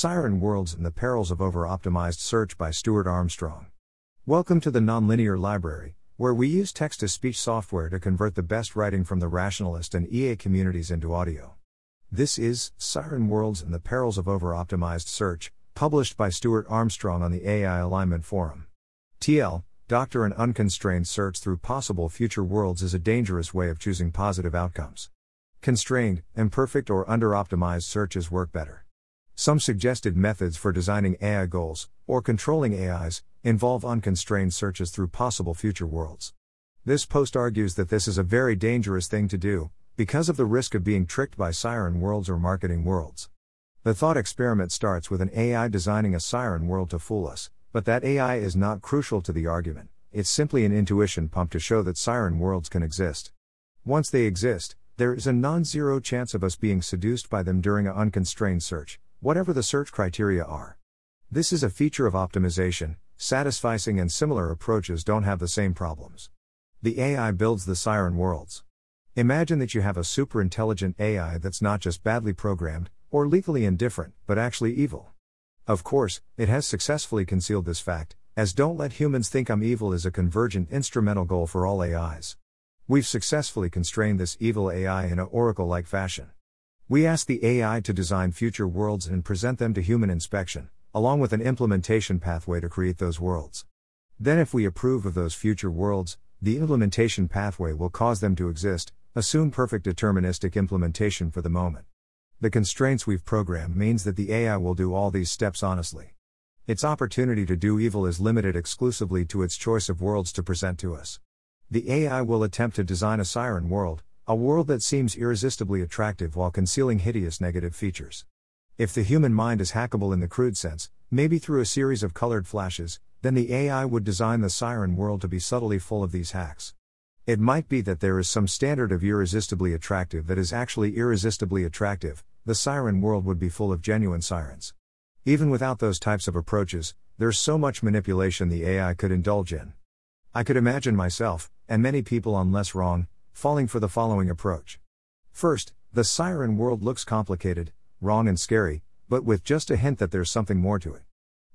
Siren Worlds and the Perils of Over Optimized Search by Stuart Armstrong. Welcome to the Nonlinear Library, where we use text to speech software to convert the best writing from the rationalist and EA communities into audio. This is Siren Worlds and the Perils of Over Optimized Search, published by Stuart Armstrong on the AI Alignment Forum. TL, Doctor and unconstrained search through possible future worlds is a dangerous way of choosing positive outcomes. Constrained, imperfect, or under optimized searches work better. Some suggested methods for designing AI goals, or controlling AIs, involve unconstrained searches through possible future worlds. This post argues that this is a very dangerous thing to do, because of the risk of being tricked by siren worlds or marketing worlds. The thought experiment starts with an AI designing a siren world to fool us, but that AI is not crucial to the argument, it's simply an intuition pump to show that siren worlds can exist. Once they exist, there is a non zero chance of us being seduced by them during an unconstrained search, whatever the search criteria are. This is a feature of optimization, satisficing and similar approaches don't have the same problems. The AI builds the siren worlds. Imagine that you have a super intelligent AI that's not just badly programmed, or legally indifferent, but actually evil. Of course, it has successfully concealed this fact, as Don't Let Humans Think I'm Evil is a convergent instrumental goal for all AIs. We've successfully constrained this evil AI in a oracle like fashion. We ask the AI to design future worlds and present them to human inspection, along with an implementation pathway to create those worlds. Then, if we approve of those future worlds, the implementation pathway will cause them to exist, assume perfect deterministic implementation for the moment. The constraints we've programmed means that the AI will do all these steps honestly. Its opportunity to do evil is limited exclusively to its choice of worlds to present to us. The AI will attempt to design a siren world, a world that seems irresistibly attractive while concealing hideous negative features. If the human mind is hackable in the crude sense, maybe through a series of colored flashes, then the AI would design the siren world to be subtly full of these hacks. It might be that there is some standard of irresistibly attractive that is actually irresistibly attractive, the siren world would be full of genuine sirens. Even without those types of approaches, there's so much manipulation the AI could indulge in. I could imagine myself, and many people on Less Wrong, falling for the following approach. First, the siren world looks complicated, wrong, and scary, but with just a hint that there's something more to it.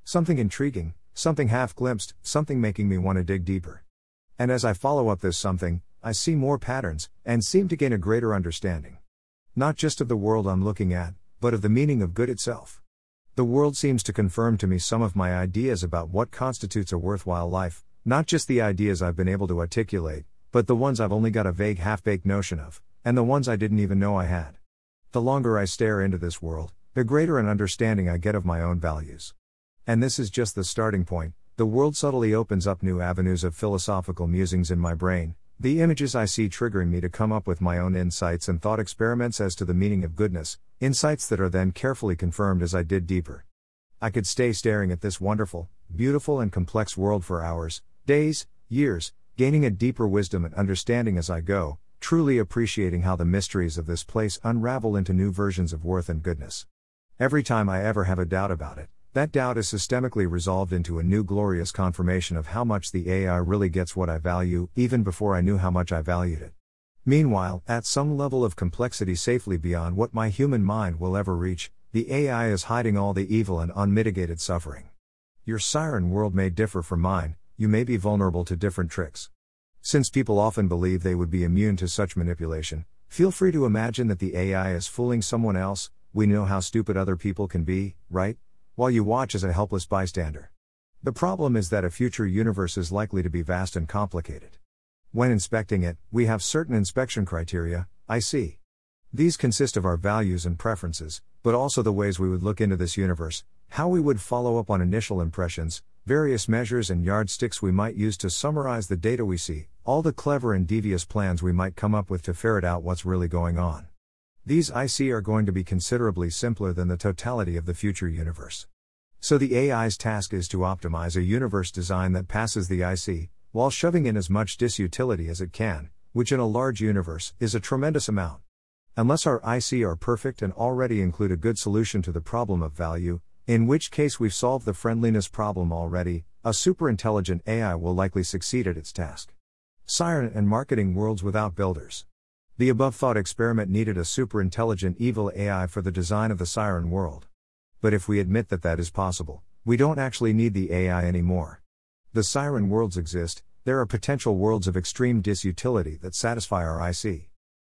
Something intriguing, something half glimpsed, something making me want to dig deeper. And as I follow up this something, I see more patterns, and seem to gain a greater understanding. Not just of the world I'm looking at, but of the meaning of good itself. The world seems to confirm to me some of my ideas about what constitutes a worthwhile life, not just the ideas I've been able to articulate, but the ones I've only got a vague half baked notion of, and the ones I didn't even know I had. The longer I stare into this world, the greater an understanding I get of my own values. And this is just the starting point, the world subtly opens up new avenues of philosophical musings in my brain, the images I see triggering me to come up with my own insights and thought experiments as to the meaning of goodness, insights that are then carefully confirmed as I did deeper. I could stay staring at this wonderful, beautiful, and complex world for hours, days, years, gaining a deeper wisdom and understanding as I go, truly appreciating how the mysteries of this place unravel into new versions of worth and goodness. Every time I ever have a doubt about it, that doubt is systemically resolved into a new glorious confirmation of how much the AI really gets what I value, even before I knew how much I valued it. Meanwhile, at some level of complexity safely beyond what my human mind will ever reach, the AI is hiding all the evil and unmitigated suffering. Your siren world may differ from mine, you may be vulnerable to different tricks. Since people often believe they would be immune to such manipulation, feel free to imagine that the AI is fooling someone else, we know how stupid other people can be, right? While you watch as a helpless bystander. The problem is that a future universe is likely to be vast and complicated. When inspecting it, we have certain inspection criteria, IC. These consist of our values and preferences, but also the ways we would look into this universe, how we would follow up on initial impressions, various measures and yardsticks we might use to summarize the data we see, all the clever and devious plans we might come up with to ferret out what's really going on. These IC are going to be considerably simpler than the totality of the future universe. So the AI's task is to optimize a universe design that passes the IC, while shoving in as much disutility as it can, which in a large universe is a tremendous amount. Unless our IC are perfect and already include a good solution to the problem of value, in which case we've solved the friendliness problem already, a superintelligent AI will likely succeed at its task. Siren and marketing worlds without builders. The above thought experiment needed a superintelligent evil AI for the design of the Siren world. but if we admit that that is possible, we don't actually need the AI anymore. The siren worlds exist, there are potential worlds of extreme disutility that satisfy our IC.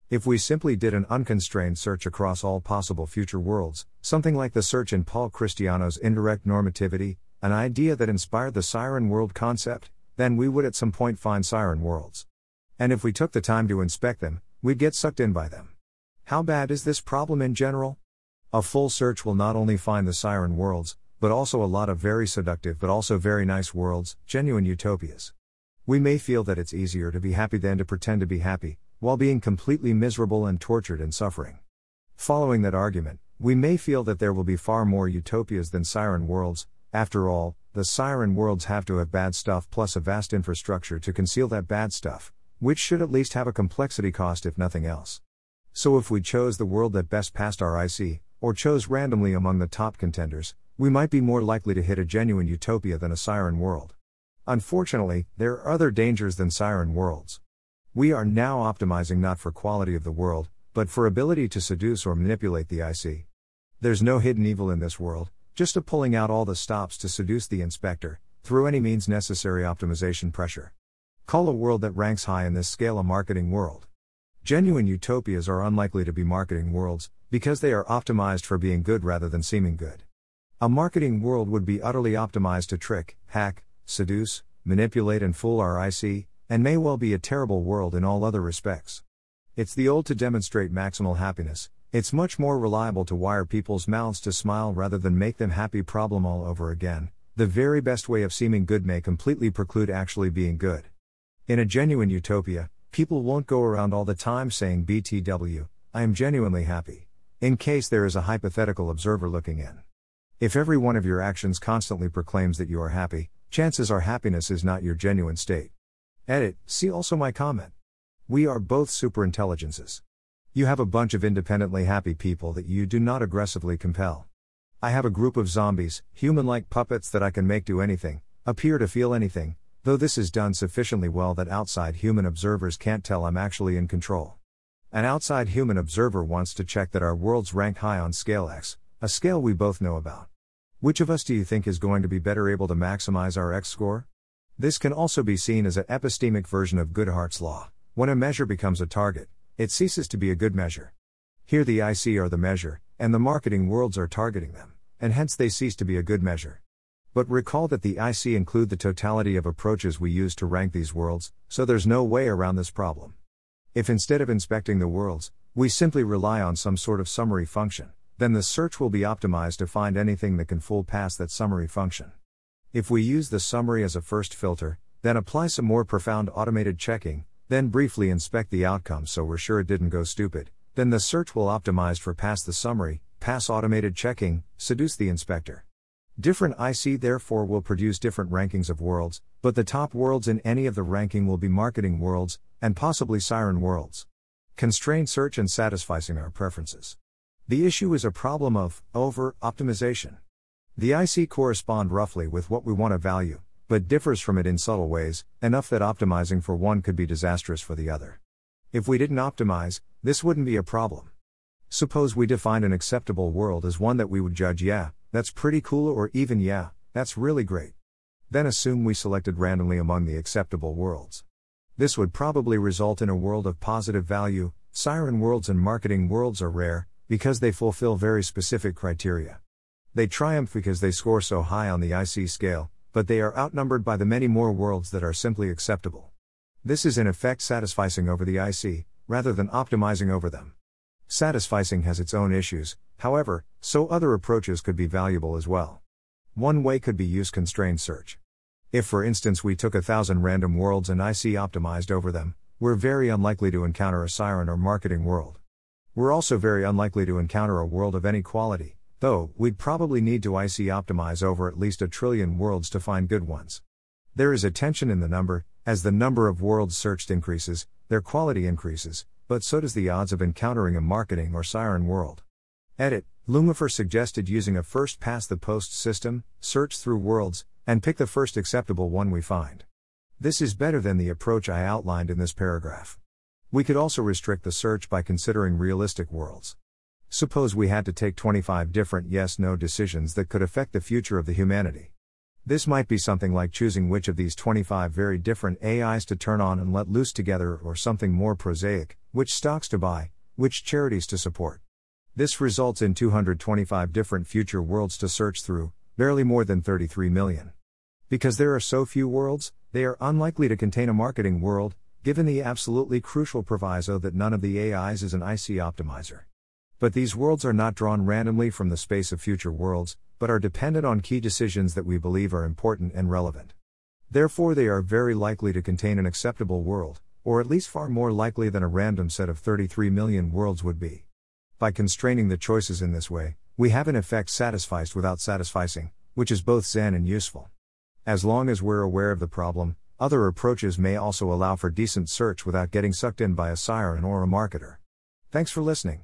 If we simply did an unconstrained search across all possible future worlds, something like the search in Paul Christiano's indirect normativity, an idea that inspired the siren world concept, then we would at some point find siren worlds. And if we took the time to inspect them, we'd get sucked in by them. How bad is this problem in general? A full search will not only find the siren worlds, but also a lot of very seductive but also very nice worlds, genuine utopias. We may feel that it's easier to be happy than to pretend to be happy, while being completely miserable and tortured and suffering. Following that argument, we may feel that there will be far more utopias than siren worlds, after all, the siren worlds have to have bad stuff plus a vast infrastructure to conceal that bad stuff, which should at least have a complexity cost if nothing else. So if we chose the world that best passed our IC, or chose randomly among the top contenders, we might be more likely to hit a genuine utopia than a siren world. Unfortunately, there are other dangers than siren worlds. We are now optimizing not for quality of the world, but for ability to seduce or manipulate the IC. There's no hidden evil in this world, just a pulling out all the stops to seduce the inspector, through any means necessary optimization pressure. Call a world that ranks high in this scale a marketing world. Genuine utopias are unlikely to be marketing worlds, because they are optimized for being good rather than seeming good. A marketing world would be utterly optimized to trick, hack, seduce, manipulate, and fool our IC, and may well be a terrible world in all other respects. It's the old to demonstrate maximal happiness, it's much more reliable to wire people's mouths to smile rather than make them happy problem all over again. The very best way of seeming good may completely preclude actually being good. In a genuine utopia, people won't go around all the time saying BTW, I am genuinely happy, in case there is a hypothetical observer looking in. If every one of your actions constantly proclaims that you are happy, chances are happiness is not your genuine state. Edit, see also my comment. We are both superintelligences. You have a bunch of independently happy people that you do not aggressively compel. I have a group of zombies, human like puppets that I can make do anything, appear to feel anything, though this is done sufficiently well that outside human observers can't tell I'm actually in control. An outside human observer wants to check that our worlds rank high on scale X, a scale we both know about. Which of us do you think is going to be better able to maximize our X score? This can also be seen as an epistemic version of Goodhart's law. When a measure becomes a target, it ceases to be a good measure. Here the IC are the measure, and the marketing worlds are targeting them, and hence they cease to be a good measure. But recall that the IC include the totality of approaches we use to rank these worlds, so there's no way around this problem. If instead of inspecting the worlds, we simply rely on some sort of summary function, then the search will be optimized to find anything that can fool past that summary function. If we use the summary as a first filter, then apply some more profound automated checking, then briefly inspect the outcome so we're sure it didn't go stupid. Then the search will optimize for pass the summary, pass automated checking, seduce the inspector. Different IC therefore will produce different rankings of worlds, but the top worlds in any of the ranking will be marketing worlds, and possibly siren worlds. Constrained search and satisficing our preferences. The issue is a problem of over optimization. The IC correspond roughly with what we want to value, but differs from it in subtle ways, enough that optimizing for one could be disastrous for the other. If we didn't optimize, this wouldn't be a problem. Suppose we defined an acceptable world as one that we would judge, yeah, that's pretty cool, or even, yeah, that's really great. Then assume we selected randomly among the acceptable worlds. This would probably result in a world of positive value. Siren worlds and marketing worlds are rare, because they fulfill very specific criteria. They triumph because they score so high on the IC scale, but they are outnumbered by the many more worlds that are simply acceptable. This is in effect satisficing over the IC, rather than optimizing over them. Satisficing has its own issues, however, so other approaches could be valuable as well. One way could be use constrained search. If, for instance, we took a thousand random worlds and IC optimized over them, we're very unlikely to encounter a siren or marketing world. We're also very unlikely to encounter a world of any quality, Though, we'd probably need to IC optimize over at least a trillion worlds to find good ones. There is a tension in the number, as the number of worlds searched increases, their quality increases, but so does the odds of encountering a marketing or siren world. Edit Lumifer suggested using a first past the post system, search through worlds, and pick the first acceptable one we find. This is better than the approach I outlined in this paragraph. We could also restrict the search by considering realistic worlds. Suppose we had to take 25 different yes no decisions that could affect the future of the humanity. This might be something like choosing which of these 25 very different AIs to turn on and let loose together, or something more prosaic which stocks to buy, which charities to support. This results in 225 different future worlds to search through, barely more than 33 million. Because there are so few worlds, they are unlikely to contain a marketing world, given the absolutely crucial proviso that none of the AIs is an IC optimizer. But these worlds are not drawn randomly from the space of future worlds, but are dependent on key decisions that we believe are important and relevant. Therefore, they are very likely to contain an acceptable world, or at least far more likely than a random set of 33 million worlds would be. By constraining the choices in this way, we have in effect satisficed without satisficing, which is both zen and useful. As long as we're aware of the problem, other approaches may also allow for decent search without getting sucked in by a siren or a marketer. Thanks for listening.